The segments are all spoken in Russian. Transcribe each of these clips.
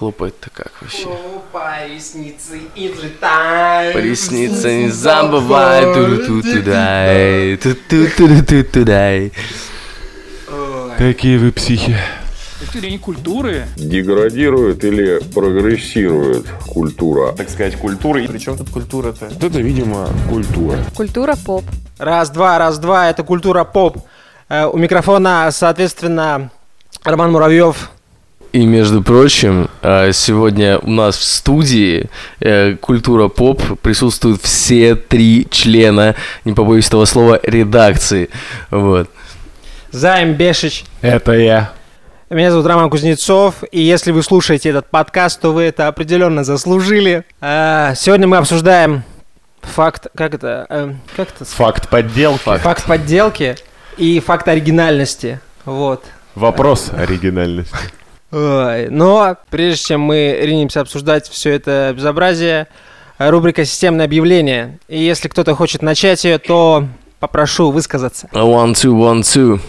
хлопает-то как вообще? Ну, по реснице и взлетаем. По реснице не забывай, ту-ту-ту-дай, ту-ту-ту-ту-дай. Какие вы психи. Точки зрения культуры, деградирует или прогрессирует культура. так сказать, культуры. Причем тут культура-то? Вот это, видимо, культура. Культура поп. Раз, два, раз, два, это культура поп. Э, У микрофона, соответственно, Роман Муравьев. И, между прочим, э, сегодня у нас в студии э, «Культура поп» присутствуют все три члена, не побоюсь этого слова, редакции. Вот. Займ Бешич. Это я. Меня зовут Роман Кузнецов, и если вы слушаете этот подкаст, то вы это определенно заслужили. Э, Сегодня мы обсуждаем факт, как это, как это, Факт подделки. факт подделки и факт оригинальности. Вот. Вопрос оригинальности. Но прежде чем мы ринемся обсуждать все это безобразие, рубрика «Системное объявление». И если кто-то хочет начать ее, то попрошу высказаться. One, two, one, two.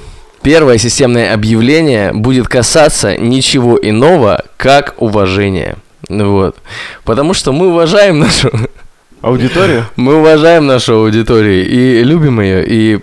Первое системное объявление будет касаться ничего иного, как уважения. Вот. Потому что мы уважаем нашу Аудитория? Мы уважаем нашу аудиторию и любим ее, и,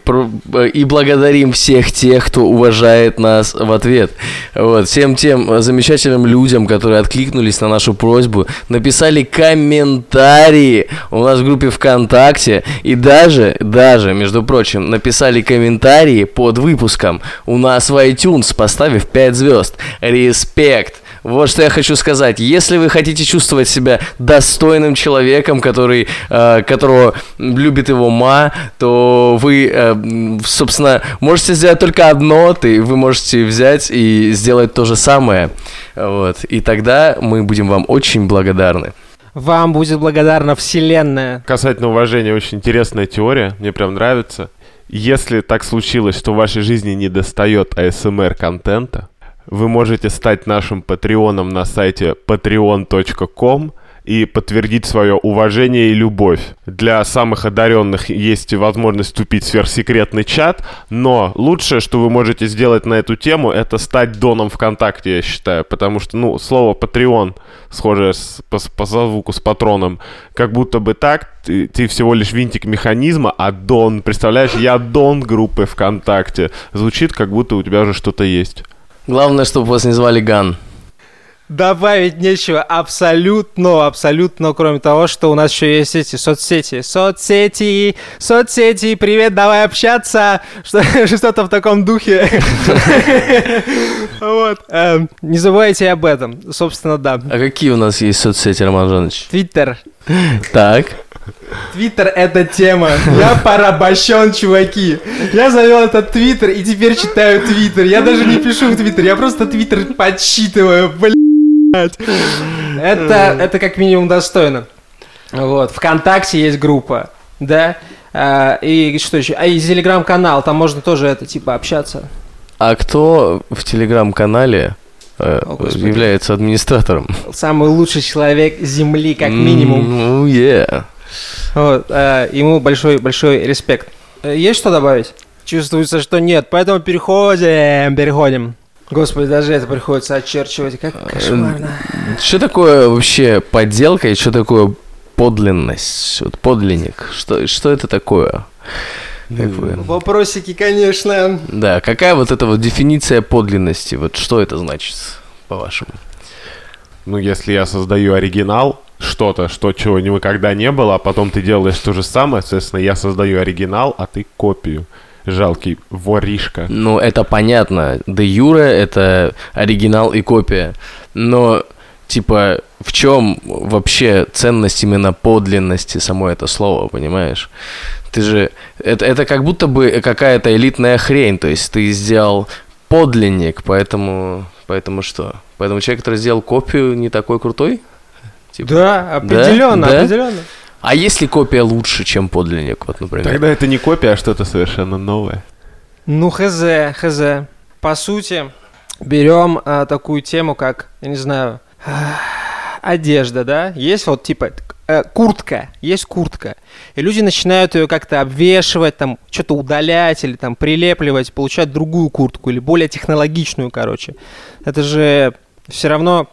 и благодарим всех тех, кто уважает нас в ответ. Вот, всем тем замечательным людям, которые откликнулись на нашу просьбу, написали комментарии у нас в группе ВКонтакте, и даже, даже, между прочим, написали комментарии под выпуском у нас в iTunes, поставив 5 звезд. Респект! Вот что я хочу сказать. Если вы хотите чувствовать себя достойным человеком, который, э, которого любит его ма, то вы, э, собственно, можете сделать только одно, ты, вы можете взять и сделать то же самое. Вот. И тогда мы будем вам очень благодарны. Вам будет благодарна Вселенная. Касательно уважения, очень интересная теория. Мне прям нравится. Если так случилось, что в вашей жизни не достает ASMR-контента, вы можете стать нашим патреоном на сайте patreon.com и подтвердить свое уважение и любовь. Для самых одаренных есть возможность вступить в сверхсекретный чат, но лучшее, что вы можете сделать на эту тему, это стать доном ВКонтакте, я считаю, потому что, ну, слово Patreon, схожее с- по, по звуку с патроном, как будто бы так, ты, ты всего лишь винтик механизма, а дон, представляешь, я дон группы ВКонтакте. Звучит, как будто у тебя уже что-то есть. Главное, чтобы вас не звали Ган. Добавить нечего абсолютно, абсолютно, кроме того, что у нас еще есть эти соцсети. Соцсети, соцсети, привет, давай общаться. Что- Что-то в таком духе. Вот. Эм, Не забывайте об этом. Собственно, да. А какие у нас есть соцсети, Роман Жанович? Твиттер. Так. Твиттер — это тема. Я порабощен, чуваки. Я завел этот твиттер и теперь читаю твиттер. Я даже не пишу в твиттер, я просто твиттер подсчитываю. Блять. Это, это как минимум достойно. Вот. Вконтакте есть группа, да? А, и что еще? А и телеграм-канал, там можно тоже это, типа, общаться. А кто в телеграм-канале э, О, является администратором? Самый лучший человек Земли, как минимум. Ну, yeah. Вот, э, ему большой, большой респект. Э, Есть что добавить? Чувствуется, что нет, поэтому переходим, переходим. Господи, даже это приходится очерчивать, как кошмарно. Что такое вообще подделка и что такое подлинность? Вот подлинник. Что, что это такое? Как вы- Вопросики, конечно. Да, какая вот эта вот дефиниция подлинности? Вот что это значит, по-вашему? Ну, если я создаю оригинал, что-то, что чего никогда не было, а потом ты делаешь то же самое, соответственно, я создаю оригинал, а ты копию. Жалкий воришка. Ну, это понятно. Де юре это оригинал и копия. Но, типа, в чем вообще ценность именно подлинности само это слово, понимаешь? Ты же... Это, это как будто бы какая-то элитная хрень. То есть ты сделал подлинник, поэтому... Поэтому что? Поэтому человек, который сделал копию, не такой крутой? Типа, Да, определенно, Да? определенно. А если копия лучше, чем подлинник, вот, например? Тогда это не копия, а что-то совершенно новое. Ну, хз, хз. По сути, берем а, такую тему, как, я не знаю, одежда, да? Есть вот типа э, куртка, есть куртка. И люди начинают ее как-то обвешивать, там, что-то удалять или там прилепливать, получать другую куртку или более технологичную, короче. Это же все равно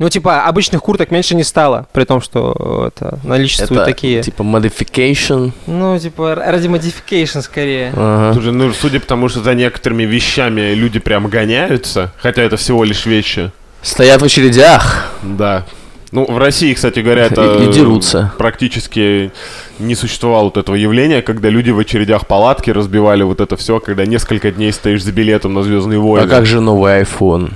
Ну, типа, обычных курток меньше не стало, при том, что это наличествуют Это такие. типа modification. Ну, типа, ради modification скорее. Ага. Слушай, ну, судя по тому, что за некоторыми вещами люди прям гоняются, хотя это всего лишь вещи, Стоят в очередях. да. Ну, в России, кстати говоря, это И- и дерутся. практически не существовало вот этого явления, когда люди в очередях палатки разбивали вот это все, когда несколько дней стоишь за билетом на Звездные войны. А как же новый iPhone?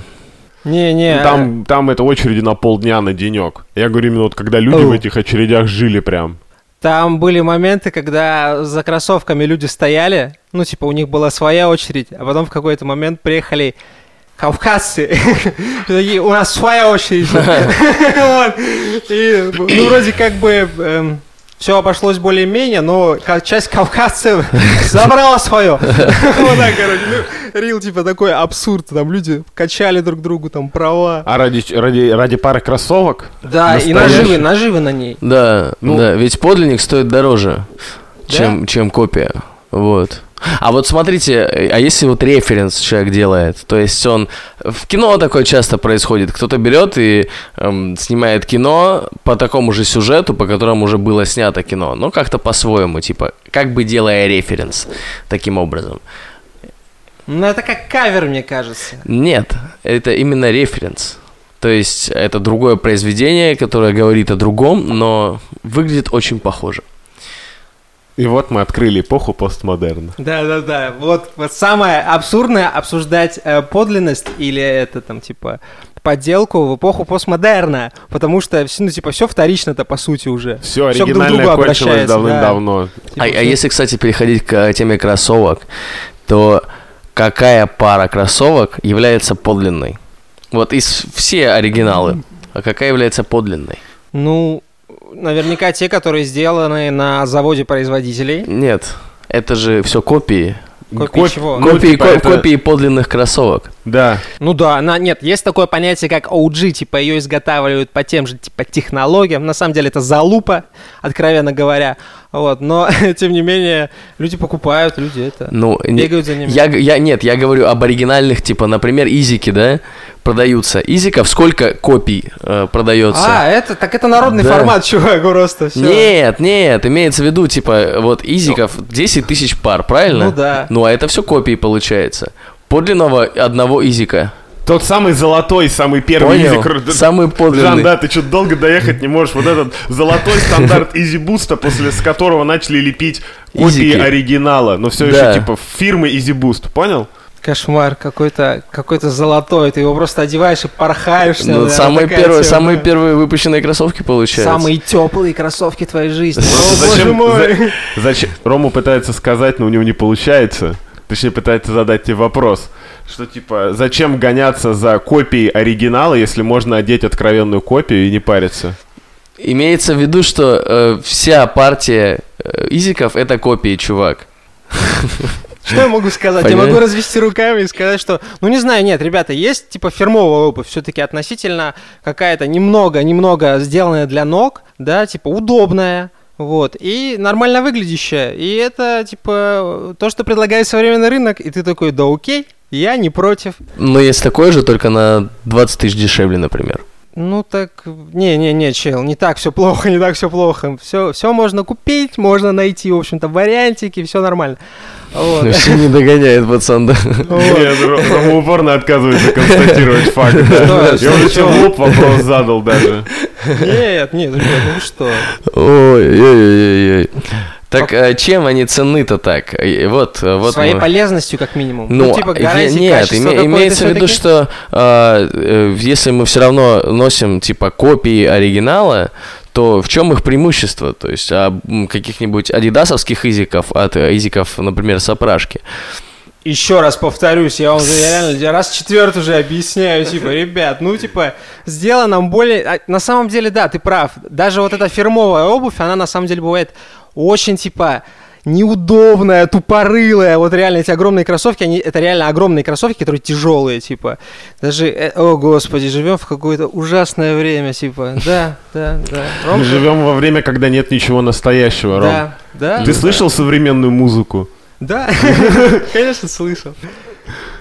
Не-не. Ну, Там, там это очереди на полдня на денек. Я говорю именно вот когда люди Оу. в этих очередях жили прям. Там были моменты, когда за кроссовками люди стояли, ну, типа, у них была своя очередь, а потом в какой-то момент приехали кавказцы. Такие, у нас своя очередь. И, ну, вроде как бы все обошлось более-менее, но часть кавказцев забрала свое. Вот так, короче. Ну, Рил, типа, такой абсурд. Там люди качали друг другу там права. А ради, ради, ради пары кроссовок? Да, и наживы, наживы на ней. Да, Ну. да, ведь подлинник стоит дороже, чем, чем копия. Вот. А вот смотрите, а если вот референс человек делает, то есть он в кино такое часто происходит, кто-то берет и эм, снимает кино по такому же сюжету, по которому уже было снято кино, но как-то по-своему, типа, как бы делая референс таким образом. Ну, это как кавер, мне кажется. Нет, это именно референс. То есть это другое произведение, которое говорит о другом, но выглядит очень похоже. И вот мы открыли эпоху постмодерна. Да, да, да. Вот, вот самое абсурдное обсуждать э, подлинность или это там типа подделку в эпоху постмодерна, потому что все, ну типа все вторично-то по сути уже. Все друг оригинальное другу кончилось давным-давно. Типа, А, а если, кстати, переходить к э, теме кроссовок, то какая пара кроссовок является подлинной? Вот из все оригиналы, а какая является подлинной? Ну, наверняка те, которые сделаны на заводе производителей. Нет, это же все копии. Копии Коп- чего? Ну, Копии, типа, ко- это- копии подлинных кроссовок. Да. Ну да, она, нет, есть такое понятие, как OG, типа ее изготавливают по тем же типа технологиям. На самом деле это залупа, откровенно говоря. Вот, но тем не менее люди покупают, люди это Ну, не- бегают за ними. я, я, нет, я говорю об оригинальных, типа, например, изики, да, продаются. Изиков сколько копий э, продается? А, это, так это народный Да. формат, чувак, просто все. Нет, нет, имеется в виду, типа, вот изиков 10 тысяч пар, правильно? Ну да. Ну, а это все копии получается. Подлинного одного изика. Тот самый золотой, самый первый Понял? Cru- Самый Жан, подлинный. да, ты что-то долго доехать не можешь. Вот этот золотой стандарт Easy Boost, после с которого начали лепить копии Изики. оригинала. Но все Да. еще типа фирмы Easy Boost, понял? Кошмар, какой-то какой-то золотой, ты его просто одеваешь и порхаешься. Ну, да, самые, первые, тема, самые первые выпущенные кроссовки получаются. Самые теплые кроссовки твоей жизни. Мой. Зачем? Рому пытается сказать, но у него не получается. Точнее, пытается задать тебе вопрос. Что типа, зачем гоняться за копией оригинала, если можно одеть откровенную копию и не париться? Имеется в виду, что э, вся партия э, изиков это копии, чувак. Что я могу сказать? Я Понятно. могу развести руками и сказать, что, ну не знаю, нет, ребята, есть типа фирмовая обувь, все-таки относительно какая-то немного, немного сделанная для ног, да, типа удобная, вот, и нормально выглядящая. И это, типа, то, что предлагает современный рынок, и ты такой, да окей, я не против. Но есть такое же, только на 20 тысяч дешевле, например. Ну так, не-не-не, чел, не так все плохо, не так все плохо. Все, все можно купить, можно найти, в общем-то, вариантики, все нормально. Вот. Все не догоняет, пацан, да. Нет, Ро- Рома упорно отказывается констатировать факт. Я уже в лоб вопрос задал даже. Нет, нет, ребят, ну что? Ой, ой, ой, ой. Так а чем они ценны-то так? И Вот, э, вот Своей мы- полезностью, как минимум. Ну, типа, е- гарантии нет, име- имеется в виду, что э, если мы все равно носим типа копии оригинала, то в чем их преимущество? То есть а, каких-нибудь адидасовских изиков от э, изиков, например, сопрашки. Еще раз повторюсь, я вам я реально раз четвертый уже объясняю, типа, ребят, ну, типа, сделано более... а, На самом деле, да, ты прав. Даже вот эта фирмовая обувь, она на самом деле бывает очень, типа, неудобная, тупорылая. Вот реально эти огромные кроссовки, они, это реально огромные кроссовки, которые тяжелые, типа. Даже, э, о господи, живем в какое-то ужасное время, типа. Да, да, да. Мы Ромка? живем во время, когда нет ничего настоящего, Ром. Да, да. Ты слышал современную музыку? Да, конечно, слышал.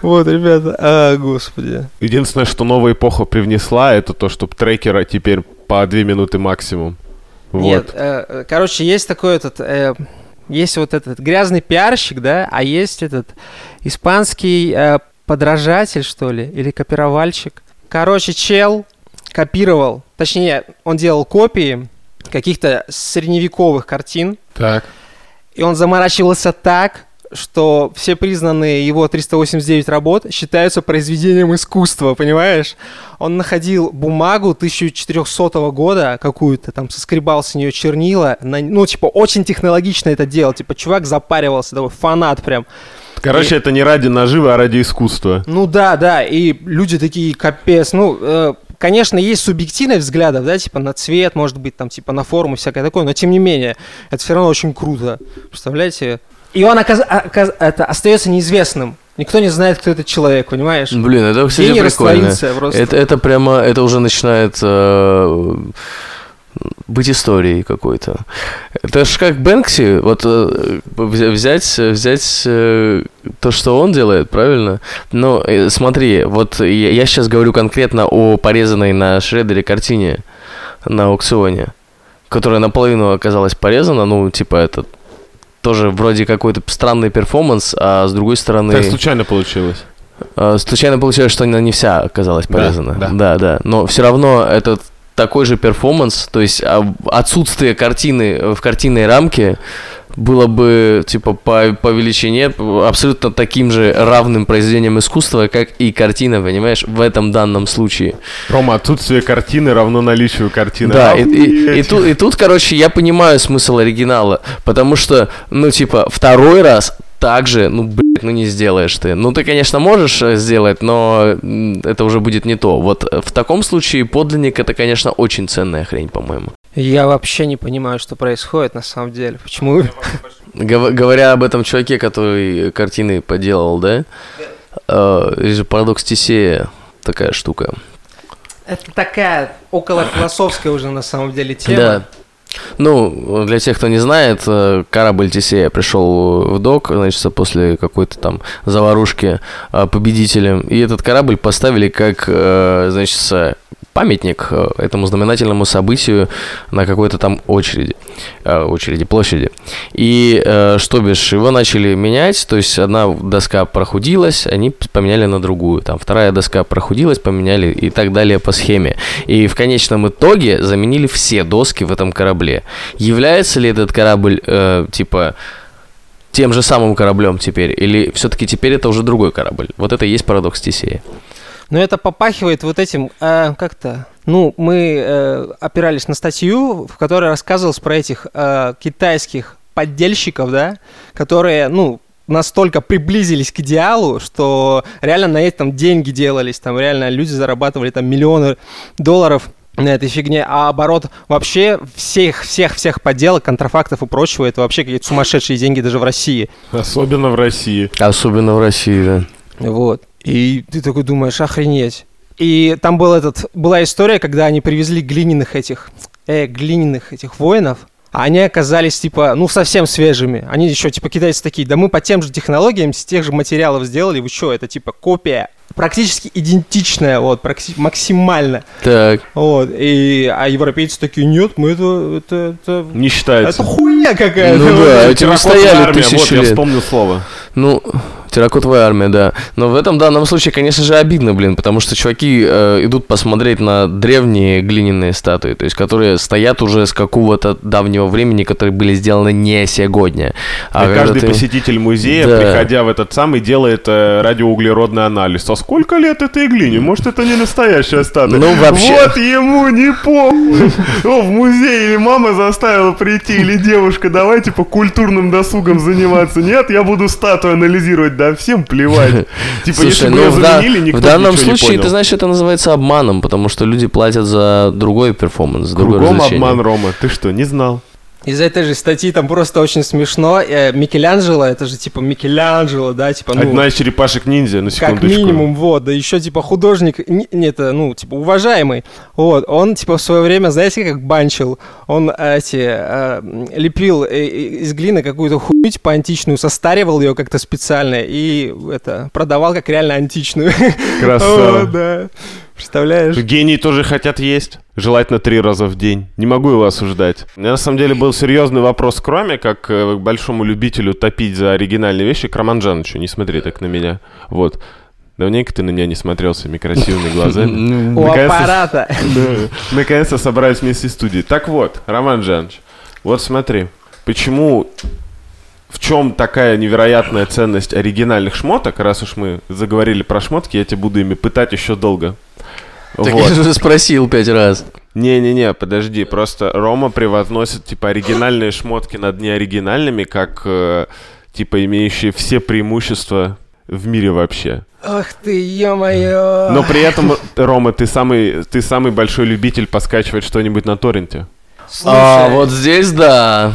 Вот, ребята, а, господи. Единственное, что новая эпоха привнесла, это то, что трекера теперь по 2 минуты максимум. Нет, Вот. э, э, короче, есть такой этот, э, есть вот этот грязный пиарщик, да, а есть этот испанский э, подражатель, что ли, или копировальщик. Короче, чел копировал, точнее, он делал копии каких-то средневековых картин, Так. и он заморачивался так, что все признанные его 389 работ считаются произведением искусства, понимаешь? Он находил бумагу 1400 года какую-то, там соскребал с нее чернила, на- ну, типа, очень технологично это делал, типа, чувак запаривался, такой фанат прям. Короче, это не ради наживы, а ради искусства. Ну да, да, и люди такие, капец, ну, э, конечно, есть субъективность взглядов, да, типа на цвет, может быть, там, типа на форму, всякое такое, но тем не менее, это все равно очень круто, представляете? И он оказ- оказ- это, остается неизвестным. Никто не знает, кто этот человек, понимаешь? Блин, это, кстати, Гений прикольно. Это, это прямо, это уже начинает э, быть историей какой-то. Это ж как Бэнкси, вот э, взя- взять, взять э, то, что он делает, правильно? Но э, смотри, вот я, я сейчас говорю конкретно о порезанной на шредере картине на аукционе, которая наполовину оказалась порезана, ну, типа, это тоже вроде какой-то странный перформанс, а с другой стороны... Так случайно получилось. А, Случайно получилось, что она не вся оказалась Да, порезана. да. да, да. Но все равно это такой же перформанс, то есть а, отсутствие картины в картинной рамке было бы, типа, по, по величине абсолютно таким же равным произведением искусства, как и картина, понимаешь, в этом данном случае. Рома, отсутствие картины равно наличию картины. Да, и, и- и Охуеть. тут, и тут, короче, я понимаю смысл оригинала, потому что, ну, типа, второй раз так же, ну, блядь, ну не сделаешь ты. Ну, ты, конечно, можешь э, сделать, но это уже будет не то. Вот э, в таком случае подлинник это, конечно, очень ценная хрень, по-моему. Я вообще не понимаю, что происходит на самом деле. Почему? Гов- говоря об этом чуваке, который картины поделал, да? Э, же парадокс Тесея, такая штука. Это такая около философская уже на самом деле тема. Да. Ну, для тех, кто не знает, э, корабль Тесея пришел в док, значит, после какой-то там заварушки э, победителем. И этот корабль поставили как, э, значит, памятник э, этому знаменательному событию на какой-то там очереди, э, очереди, площади. И э, что бишь, его начали менять, то есть одна доска прохудилась, они поменяли на другую, там вторая доска прохудилась, поменяли и так далее по схеме. И в конечном итоге заменили все доски в этом корабле. Является ли этот корабль, типа, тем же самым кораблем теперь, или все-таки теперь это уже другой корабль? Вот это и есть парадокс Тесея. Но это попахивает вот этим, э, как-то, ну, мы э, опирались на статью, в которой рассказывалось про этих э, китайских поддельщиков, да, которые, ну, настолько приблизились к идеалу, что реально на этом деньги делались, там реально люди зарабатывали там миллионы долларов на этой фигне, а оборот вообще всех, всех, всех подделок, контрафактов и прочего, это вообще какие-то сумасшедшие деньги даже в России. Особенно в России. Особенно в России, да. Вот. И ты такой думаешь, охренеть. И там был этот, была история, когда они привезли глиняных этих, э, глиняных этих воинов, а они оказались, типа, ну, совсем свежими. Они еще, типа, китайцы такие, да мы по тем же технологиям, с тех же материалов сделали, вы что, это, типа, копия практически идентичная, вот, практи- максимально. Так, Вот, и, а европейцы такие, нет, мы это, это, это, Не считается. это хуйня какая-то. Ну да, эти стояли армия, тысячи Вот, я лет. вспомнил слово. Ну, терракотовая армия, да. Но в этом данном случае, конечно же, обидно, блин, потому что чуваки э, идут посмотреть на древние глиняные статуи, то есть которые стоят уже с какого-то давнего времени, которые были сделаны не сегодня. А и каждый ты- посетитель музея, Да. приходя в этот самый, делает э, радиоуглеродный анализ. А сколько лет этой глине? Может, это не настоящая статуя? Ну, вообще- Вот ему не. О, в музей или мама заставила прийти, или девушка, давайте по культурным досугам заниматься. Нет, я буду статую анализировать. Да всем плевать. Типа, если Слушай, бы ну да- заменили, никто в данном случае, ты знаешь, это называется обманом, потому что люди платят за другой перформанс, другое Кругом обман, Рома. Ты что, не знал? Из-за этой же статьи там просто очень смешно. Э, Микеланджело, это же типа Микеланджело, да, типа, ну, Одна из черепашек-ниндзя, на как секундочку. минимум, вот, да еще типа художник, не, это, ну, типа уважаемый, вот, он типа в свое время, знаете, как банчил, он э, эти, э, лепил из глины какую-то хуйню, типа античную, состаривал ее как-то специально и это, продавал как реально античную. Красава. Вот, да. Представляешь? Гении тоже хотят есть. Желательно три раза в день. Не могу его осуждать. У меня на самом деле был серьезный вопрос к Роме, как э, к большому любителю топить за оригинальные вещи, к Роман Жановичу. Не смотри так на меня. Вот. Давненько ты на меня не смотрел своими красивыми глазами. Ну, У Наконец-то- аппарата. Наконец-то собрались вместе в студии. Так вот, Роман Жанович, вот смотри, почему, в чем такая невероятная ценность оригинальных шмоток, раз уж мы заговорили про шмотки, я тебя буду ими пытать еще долго. Так Вот. я же спросил пять раз. Не-не-не, подожди, просто Рома превозносит, типа, оригинальные шмотки над неоригинальными, как, э, типа, имеющие все преимущества в мире вообще. Ах ты, ё-моё. Но при этом, Рома, ты самый, ты самый большой любитель поскачивать что-нибудь на торренте. А, Слушай, вот здесь да.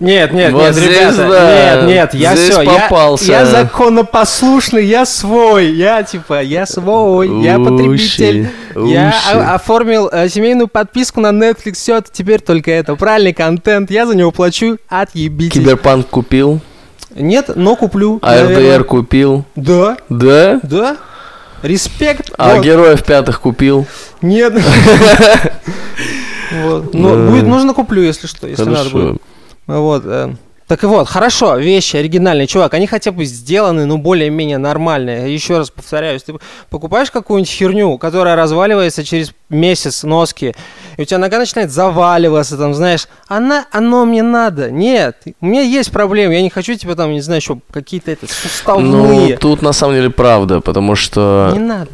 Нет, нет, Вот нет, здесь ребята, да, нет, нет, я здесь все, попался. Я, я законопослушный, я свой, я типа, я свой, я потребитель. Уши, Я о- оформил э, семейную подписку на Netflix, все, это теперь только это, правильный контент, я за него плачу, отъебитесь. Киберпанк купил, Нет, но куплю. АРДР наверное. купил. Да, Да? да. Респект. А Вот. героев пятых купил. Нет. Вот. Ну, Да. будет нужно куплю, если что, если надо будет. Вот. э, Так и вот, хорошо, вещи оригинальные, чувак, они хотя бы сделаны, ну, более-менее нормальные. Еще раз повторяюсь, ты покупаешь какую-нибудь херню, которая разваливается через месяц носки, и у тебя нога начинает заваливаться, там, знаешь, она, оно мне надо. Нет, у меня есть проблемы, я не хочу, типа, там, не знаю, еще какие-то это, Ну, суставные. тут на самом деле правда, потому что, Не надо.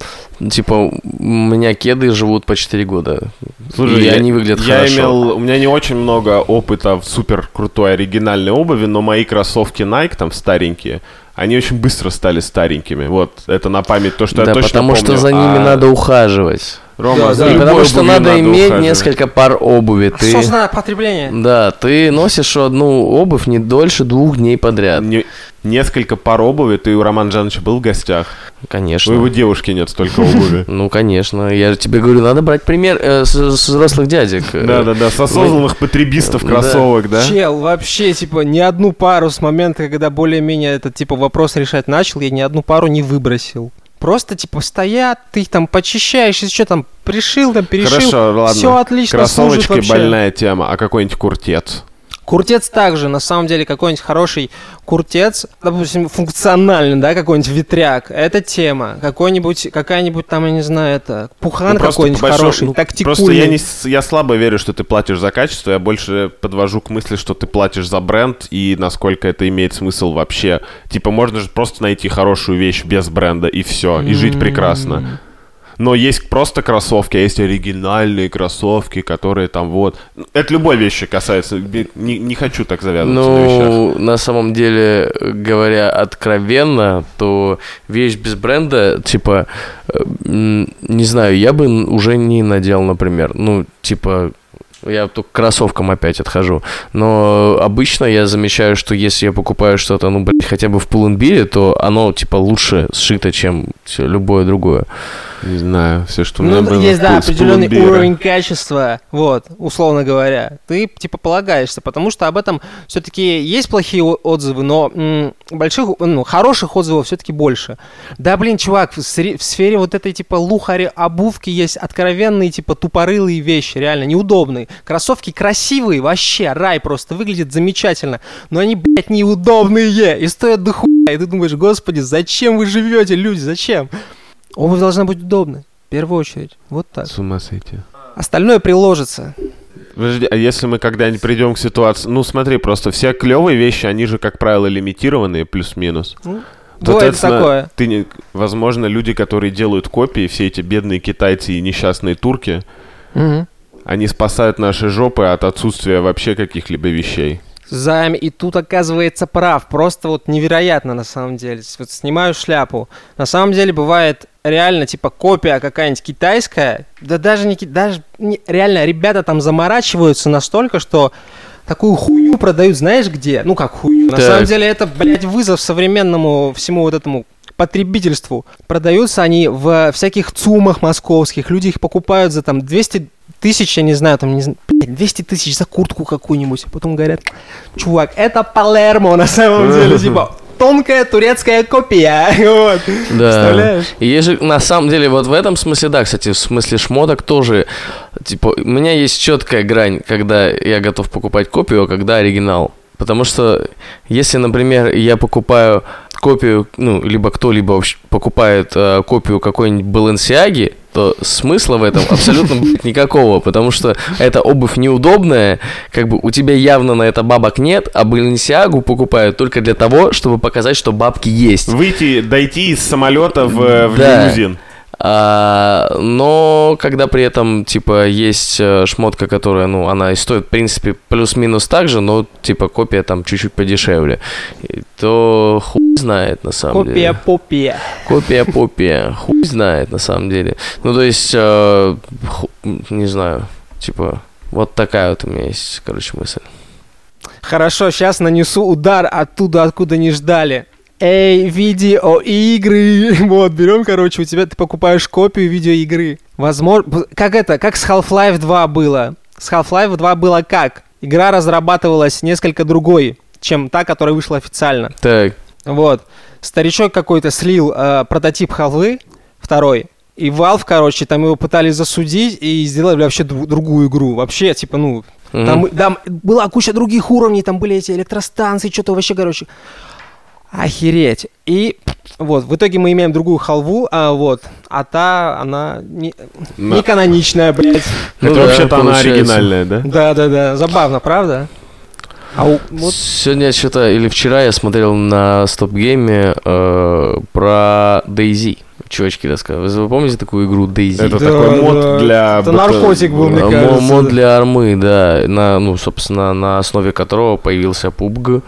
Типа, у меня кеды живут по 4 года. Слушай, и я, они выглядят я хорошо. имел, у меня не очень много опыта в супер крутой оригинальной обуви, но мои кроссовки Nike там старенькие, они очень быстро стали старенькими. Вот, это на память то, что да, я точно потому что помню. за ними А, надо ухаживать. Рома, Да, за да. Любой потому что обувью надо иметь ухаживать. несколько пар обуви. Ты... Осознанное потребление. Да, ты носишь одну обувь не дольше двух дней подряд. Не- несколько пар обуви. Ты у Романа Жановича был в гостях? Конечно. У его девушки нет столько обуви. Ну, конечно. Я же тебе говорю, надо брать пример э, с, взрослых дядек. Да-да-да, с осознанных потребистов кроссовок, да? Чел, вообще, типа, ни одну пару с момента, когда более-менее этот, типа, вопрос решать начал, я ни одну пару не выбросил. Просто, типа, стоят, ты их там почищаешь, если что, там, пришил, там, перешил. Хорошо, ладно. Все отлично, служит Кроссовочки вообще. больная тема, а какой-нибудь куртец? Куртец также, на самом деле, какой-нибудь хороший куртец, допустим, функциональный, да, какой-нибудь ветряк, это тема. Какой-нибудь, какая-нибудь там, я не знаю, это, пухан Ну, какой-нибудь по большому- хороший, ну, тактикульный. Просто я, не, я слабо верю, что ты платишь за качество. Я больше подвожу к мысли, что ты платишь за бренд и насколько это имеет смысл вообще. Типа, можно же просто найти хорошую вещь без бренда и все, и жить прекрасно. Но есть просто кроссовки, а есть оригинальные кроссовки, которые там вот. Это любой вещи касается. Не, не хочу так завязываться на. Ну, на самом деле, говоря откровенно, то вещь без бренда, типа, э, не знаю, я бы уже не надел, например. Ну, типа, я только к кроссовкам опять отхожу. Но обычно я замечаю, что если я покупаю что-то, ну, блядь, хотя бы в Пуленбире, то оно, типа, лучше сшито, чем любое другое. Не знаю, все, что у меня Ну, было есть, в да, определенный уровень качества, вот, условно говоря. Ты, типа, полагаешься, потому что об этом все-таки есть плохие отзывы, но м, больших, ну, хороших отзывов все-таки больше. Да, блин, чувак, в, сре- в сфере вот этой, типа, лухари обувки есть откровенные, типа, тупорылые вещи, реально, неудобные. Кроссовки красивые, вообще, рай просто, выглядит замечательно, но они, блядь, неудобные и стоят до хуя. И ты думаешь, господи, зачем вы живете, люди, зачем? Обувь должна быть удобной. В первую очередь. Вот так. С ума сойти. Остальное приложится. Подожди, а если мы когда-нибудь придем к ситуации... Ну, смотри, просто все клевые вещи, они же, как правило, лимитированные, плюс-минус. Ну, Бывает такое. Ты не... Возможно, люди, которые делают копии, все эти бедные китайцы и несчастные турки, Мгм. Они спасают наши жопы от отсутствия вообще каких-либо вещей. Займ и тут оказывается прав. Просто вот невероятно на самом деле. Вот снимаю шляпу. На самом деле бывает реально, типа, копия какая-нибудь китайская, да даже не даже не- реально ребята там заморачиваются настолько, что такую хую продают, знаешь где? Ну как хую? На Так. самом деле это, блядь, вызов современному всему вот этому потребительству. Продаются они в всяких ЦУМах московских, люди их покупают за там 200 тысяч, я не знаю, там, не знаю, блядь, 200 тысяч за куртку какую-нибудь. Потом говорят, чувак, это Палермо на самом деле, типа, тонкая турецкая копия. Вот. Да. Представляешь? И есть же, на самом деле, вот в этом смысле, да, кстати, в смысле шмоток тоже, типа, у меня есть четкая грань, когда я готов покупать копию, а когда оригинал. Потому что, если, например, я покупаю копию, ну, либо кто-либо вообще покупает э, копию какой-нибудь Баленсиаги, то смысла в этом абсолютно никакого, потому что эта обувь неудобная, как бы у тебя явно на это бабок нет, а Баленсиагу покупают только для того, чтобы показать, что бабки есть. Выйти, дойти из самолета в, э, в Да. лимузин. А, но когда при этом, типа, есть э, шмотка, которая, ну, она и стоит, в принципе, плюс-минус так же, но, типа, копия там чуть-чуть подешевле, то хуй знает, на самом Копия деле. попия. Копия попия. Хуй знает, на самом деле. Ну, то есть, э, ху- не знаю, типа, вот такая вот у меня есть, короче, мысль. Хорошо, сейчас нанесу удар оттуда, откуда не ждали. Эй, видеоигры. Вот, берем, короче, у тебя ты покупаешь копию видеоигры. Возможно, как это, как с Half-Life 2 было. С Half-Life 2 было как? Игра разрабатывалась несколько другой, чем та, которая вышла официально. Так, Вот. Старичок какой-то слил э, прототип халвы, второй. И Valve, короче, там его пытались засудить и сделали вообще дру- другую игру. Вообще, типа, ну, там, Мгм. там была куча других уровней, там были эти электростанции, что-то вообще, короче. Охереть. И вот, в итоге мы имеем другую халву, а вот, а та, она не, На- не каноничная, блядь. Ну Это да, вообще-то она получается. оригинальная, да? Да-да-да, забавно, правда? А у- вот Сегодня что-то, или вчера я смотрел на стоп-гейме э, про Дейзи. Чувачки рассказывали. Вы помните такую игру Дейзи? Это Да, такой мод да. для... Это наркотик был, мне кажется. Мод для армы, да. На, ну, собственно, на основе которого появился PUBG,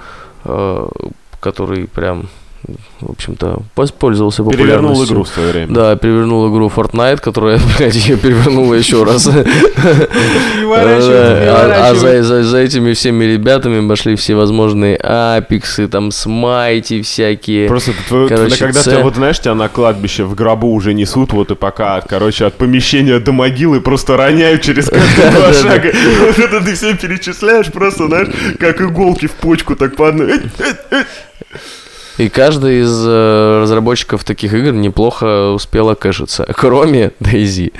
который прям, в общем-то, воспользовался Перевернул популярностью. игру в свое время. Да, перевернул игру Fortnite, которая, блядь, ее перевернула еще раз. А а за, этими всеми ребятами пошли всевозможные апексы, там смайти всякие. Просто когда тебя, вот знаешь, тебя на кладбище в гробу уже несут, вот и пока, короче, от помещения до могилы просто роняют через каждые два шага. Вот это ты все перечисляешь просто, знаешь, как иголки в почку, так по одной. И каждый из э, разработчиков таких игр неплохо успела кэшиться, кроме Дейзи.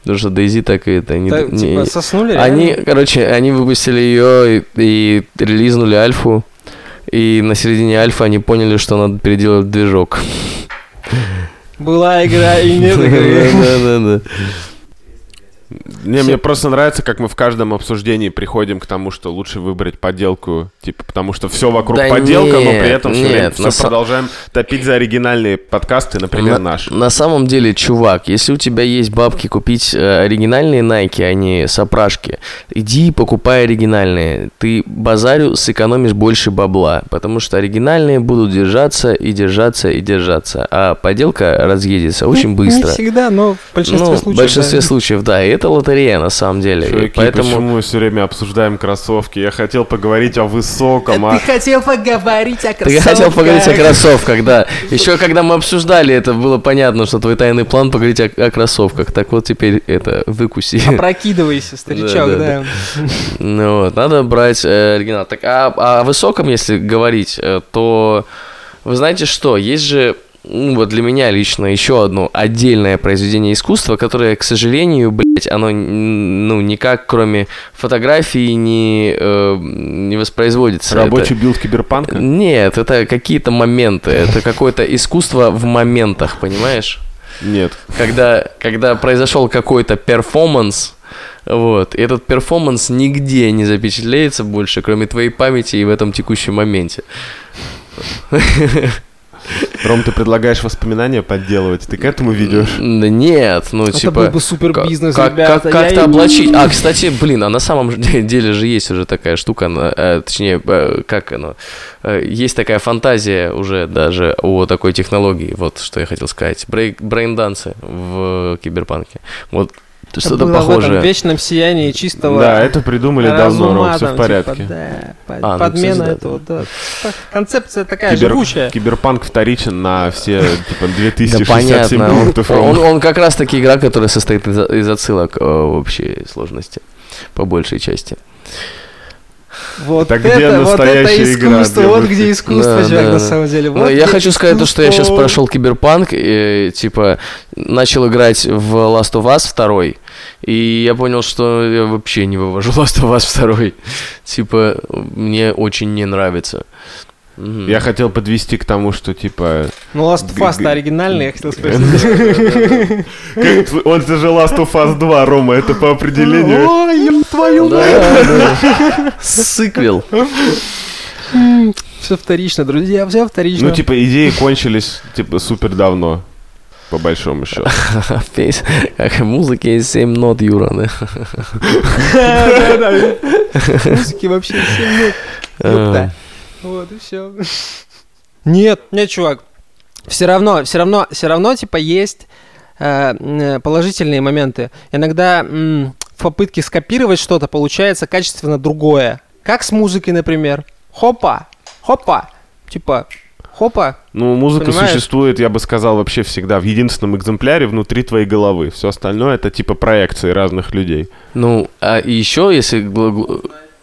Потому что Дейзи так и это не... Так, не- типа, соснули? Они, реально? короче, они выпустили ее и, и релизнули альфу. И на середине альфа они поняли, что надо переделать движок. Была игра и нет игры. Да-да-да. Не, мне просто нравится, как мы в каждом обсуждении приходим к тому, что лучше выбрать подделку, типа, потому что все вокруг Да подделка, но нет, при этом все нет, время на все са- продолжаем топить за оригинальные подкасты, например, на, наши. на самом деле, чувак, если у тебя есть бабки купить э, оригинальные Nike, а не сопрашки, иди и покупай оригинальные. Ты базарю сэкономишь больше бабла, потому что оригинальные будут держаться и держаться и держаться, а подделка разъедется очень быстро. Не всегда, но в большинстве ну, случаев. в большинстве да. случаев, да, и это лотерея на самом деле. Чуваки, поэтому почему мы все время обсуждаем кроссовки? Я хотел поговорить о высоком, а... Ты хотел поговорить о Ты хотел поговорить о кроссовках, да. Еще когда мы обсуждали это, было понятно, что твой тайный план поговорить о, о кроссовках. Так вот теперь это выкуси. Опрокидывайся, старичок, Да, да, да. Ну вот, надо брать э, оригинал. Так, а о высоком, если говорить, э, то вы знаете что? Есть же вот для меня лично еще одно отдельное произведение искусства, которое, к сожалению, блядь, оно ну никак, кроме фотографии, не, э, не воспроизводится. Это- Рабочий build киберпанка? Нет, это какие-то моменты, это какое-то искусство в моментах, понимаешь? Нет. Когда, когда произошел какой-то перформанс, вот, и этот перформанс нигде не запечатлеется больше, кроме твоей памяти и в этом текущем моменте. Ром, ты предлагаешь воспоминания подделывать? Ты к этому ведешь? Да нет, ну Это типа... был бы супер Как- бизнес, как, ребята. как, Я как-то и- облачить. А, кстати, блин, а на самом деле же есть уже такая штука, она, э, точнее, э, как оно, э, есть такая фантазия уже даже о такой технологии, вот что я хотел сказать. Брейк, braindance ы в киберпанке. Вот Это что-то было в этом похожее. вечном сиянии чистого Да, это придумали давно, Ром, все в порядке. типа, да, под- А, ну, подмена да, этого, да. Так, Концепция такая Кибер- живучая. Киберпанк вторичен на все, типа, Да 2067 понятно. Он, пунктов. он, он как раз таки игра, которая состоит из, из отсылок э, в общей сложности, по большей части. Вот Так где это, вот это настоящая игра, искусство, где вот где искусство, Да, чувак, да, на да. самом деле. Ну, Вот я где хочу сказать то, что я сейчас искусство. прошел Киберпанк, и, типа, начал играть в Last of Us 2, и я понял, что я вообще не вывожу Last of Us 2. Типа, мне очень не нравится. Мгм. Я хотел подвести к тому, что, типа... Ну, Last of Us оригинальный, я хотел сказать. Он же Last of Us 2, Рома, это по определению. Ой, ёб твою. Сыквел. Все вторично, друзья, все вторично. Ну, типа, идеи кончились, типа, супер давно. По большому счету. Пес- Как музыки есть 7 нот, Юра, да? Музыки вообще всем нет. А. Вот и все. Нет, нет, чувак. Все равно, все равно, все равно, типа, есть э, м, положительные моменты. Иногда в попытке скопировать что-то получается качественно другое. Как с музыкой, например. Хопа, хопа. Типа, хопа. Ну, музыка Понимаешь? существует, я бы сказал, вообще всегда в единственном экземпляре внутри твоей головы. Все остальное это типа проекции разных людей. Ну, а еще, если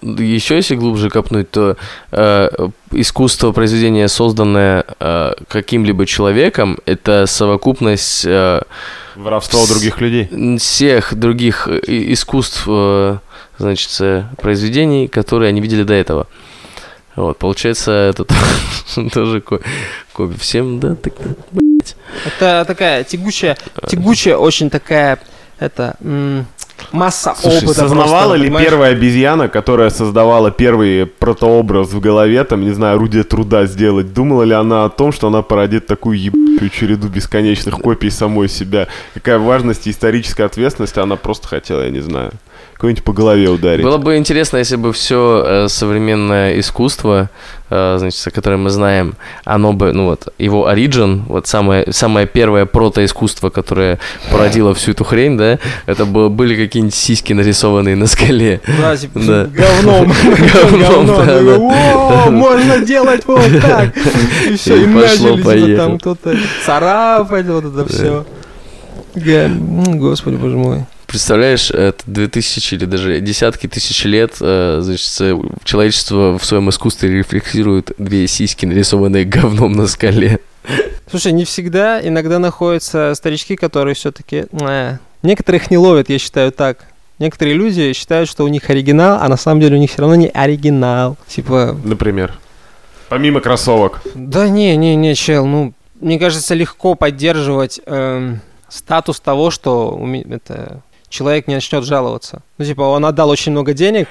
еще если глубже копнуть, то э, искусство произведения, созданное э, каким-либо человеком, это совокупность э, Воровство у других людей. всех других э, искусств, э, значит, э, произведений, которые они видели до этого. Вот, получается, это тоже ко- копия. Всем, да, так, Это такая тягучая, тягучая очень такая, это, масса Слушай, опыта. сознавала просто, ли понимаешь? первая обезьяна, которая создавала первый протообраз в голове, там, не знаю, орудие труда сделать, думала ли она о том, что она породит такую ебучую череду бесконечных копий самой себя? Какая важность и историческая ответственность, она просто хотела, я не знаю, кого-нибудь по голове ударить. Было бы интересно, если бы все современное искусство, э, значит, которое мы знаем, оно бы, ну вот, его оригин, вот самое, самое первое протоискусство, которое породило всю эту хрень, да, это было, были какие-нибудь сиськи нарисованные на скале. Да, типа, Да. говном. Говном, да, Такой, да. «О, можно делать вот так. И все, И начали, там кто-то царапать, вот это все. Господи, боже мой. Представляешь, это 2000 или даже десятки тысяч лет, э, значит, э, человечество в своем искусстве рефлексирует две сиськи, нарисованные говном на скале. Слушай, не всегда, иногда находятся старички, которые все-таки... Некоторых не ловят, я считаю так. Некоторые люди считают, что у них оригинал, а на самом деле у них все равно не оригинал. Типа, Например. Помимо кроссовок. Да не, не, не, чел, ну, мне кажется, легко поддерживать эм, статус того, что у ме- это, человек не начнет жаловаться. Ну, типа, он отдал очень много денег,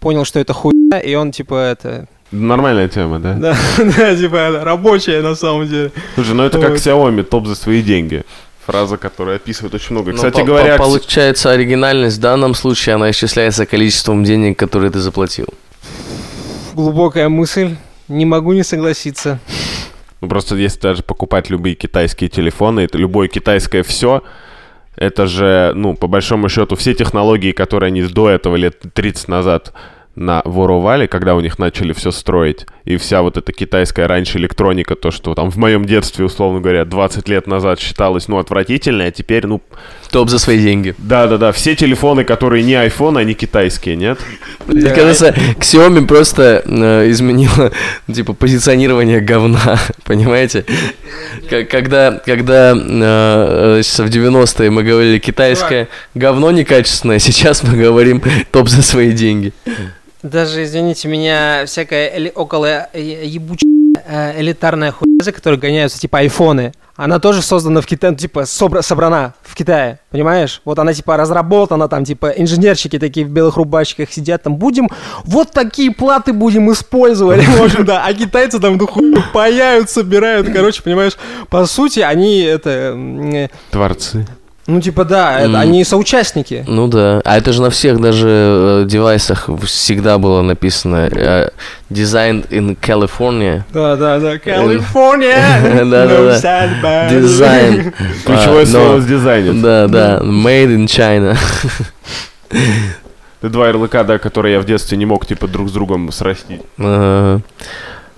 понял, что это хуйня, и он, типа, это... Нормальная тема, да? Да, да, типа, это рабочая на самом деле. Слушай, ну это как. Xiaomi, топ за свои деньги. Фраза, которая описывает очень много. Но Кстати по- говоря, по- получается, оригинальность в данном случае, она исчисляется количеством денег, которые ты заплатил. Глубокая мысль, не могу не согласиться. Ну, просто если даже покупать любые китайские телефоны, это любое китайское все, это же, ну, по большому счету, все технологии, которые они до этого лет 30 назад наворовали, когда у них начали все строить, и вся вот эта китайская раньше электроника, то, что там в моем детстве, условно говоря, 20 лет назад считалось, ну, отвратительной, а теперь, ну, Топ за свои деньги. да-да-да, все телефоны, которые не iPhone, они китайские, нет? Мне кажется, Xiaomi просто э, изменила, типа, позиционирование говна, понимаете? Когда, когда э, э, в 90-е мы говорили китайское говно некачественное, сейчас мы говорим топ за свои деньги. Даже, извините меня, всякая эли- около э, ебучая э, элитарная хуйня, за гоняются, типа, айфоны. она тоже создана в Китае, ну, типа, собра- собрана в Китае, понимаешь? Вот она, типа, разработана, там, типа, инженерчики такие в белых рубашках сидят, там, будем, вот такие платы будем использовать, в да, а китайцы там, ну, хуй, паяют, собирают, короче, понимаешь, по сути, они, это, э, Творцы. Ну, типа, да, это- М. они соучастники. Ну да. А это же на всех даже э, девайсах всегда было написано э, Designed in California. Да, да, да, California, Да, да, no да. sad bad. Дизайн. Ключевое А, слово с дизайнер. Да, да. Made in China. Это два ярлыка, да, которые я в детстве не мог, типа, друг с другом срастить.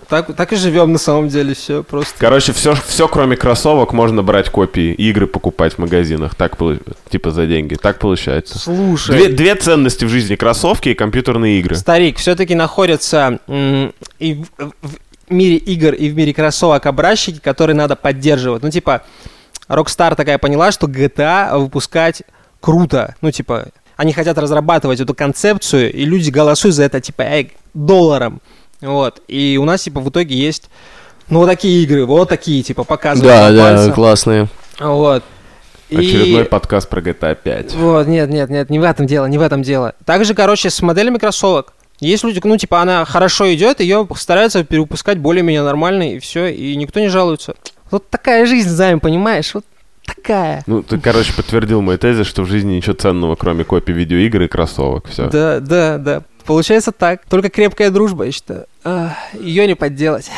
Так, так и живем на самом деле, все просто. Короче, все, все кроме кроссовок можно брать копии, игры покупать в магазинах, так типа за деньги. Так получается. Слушай. Две, две ценности в жизни: кроссовки и компьютерные игры. Старик, все-таки находятся и в, в мире игр, и в мире кроссовок образчики, которые надо поддерживать. Ну, типа, Rockstar такая поняла, что GTA выпускать круто. Ну, типа, они хотят разрабатывать эту концепцию, и люди голосуют за это, типа, эй, долларом. Вот. И у нас, типа, в итоге есть, ну, вот такие игры, вот такие, типа, показывают Да, да, классные. Вот. Очередной И- подкаст про GTA 5. вот, нет, нет, нет, не в этом дело, не в этом дело. Также, короче, с моделями кроссовок. Есть люди, ну, типа, она хорошо идет, ее стараются перевыпускать более-менее нормально, и все, и никто не жалуется. Вот такая жизнь, Займ, понимаешь? Вот такая. Ну, ты, короче, подтвердил мой тезис, что в жизни ничего ценного, кроме копий видеоигр и кроссовок. Все. Да, да, да. Получается так. Только крепкая дружба, я считаю. Ее не подделать.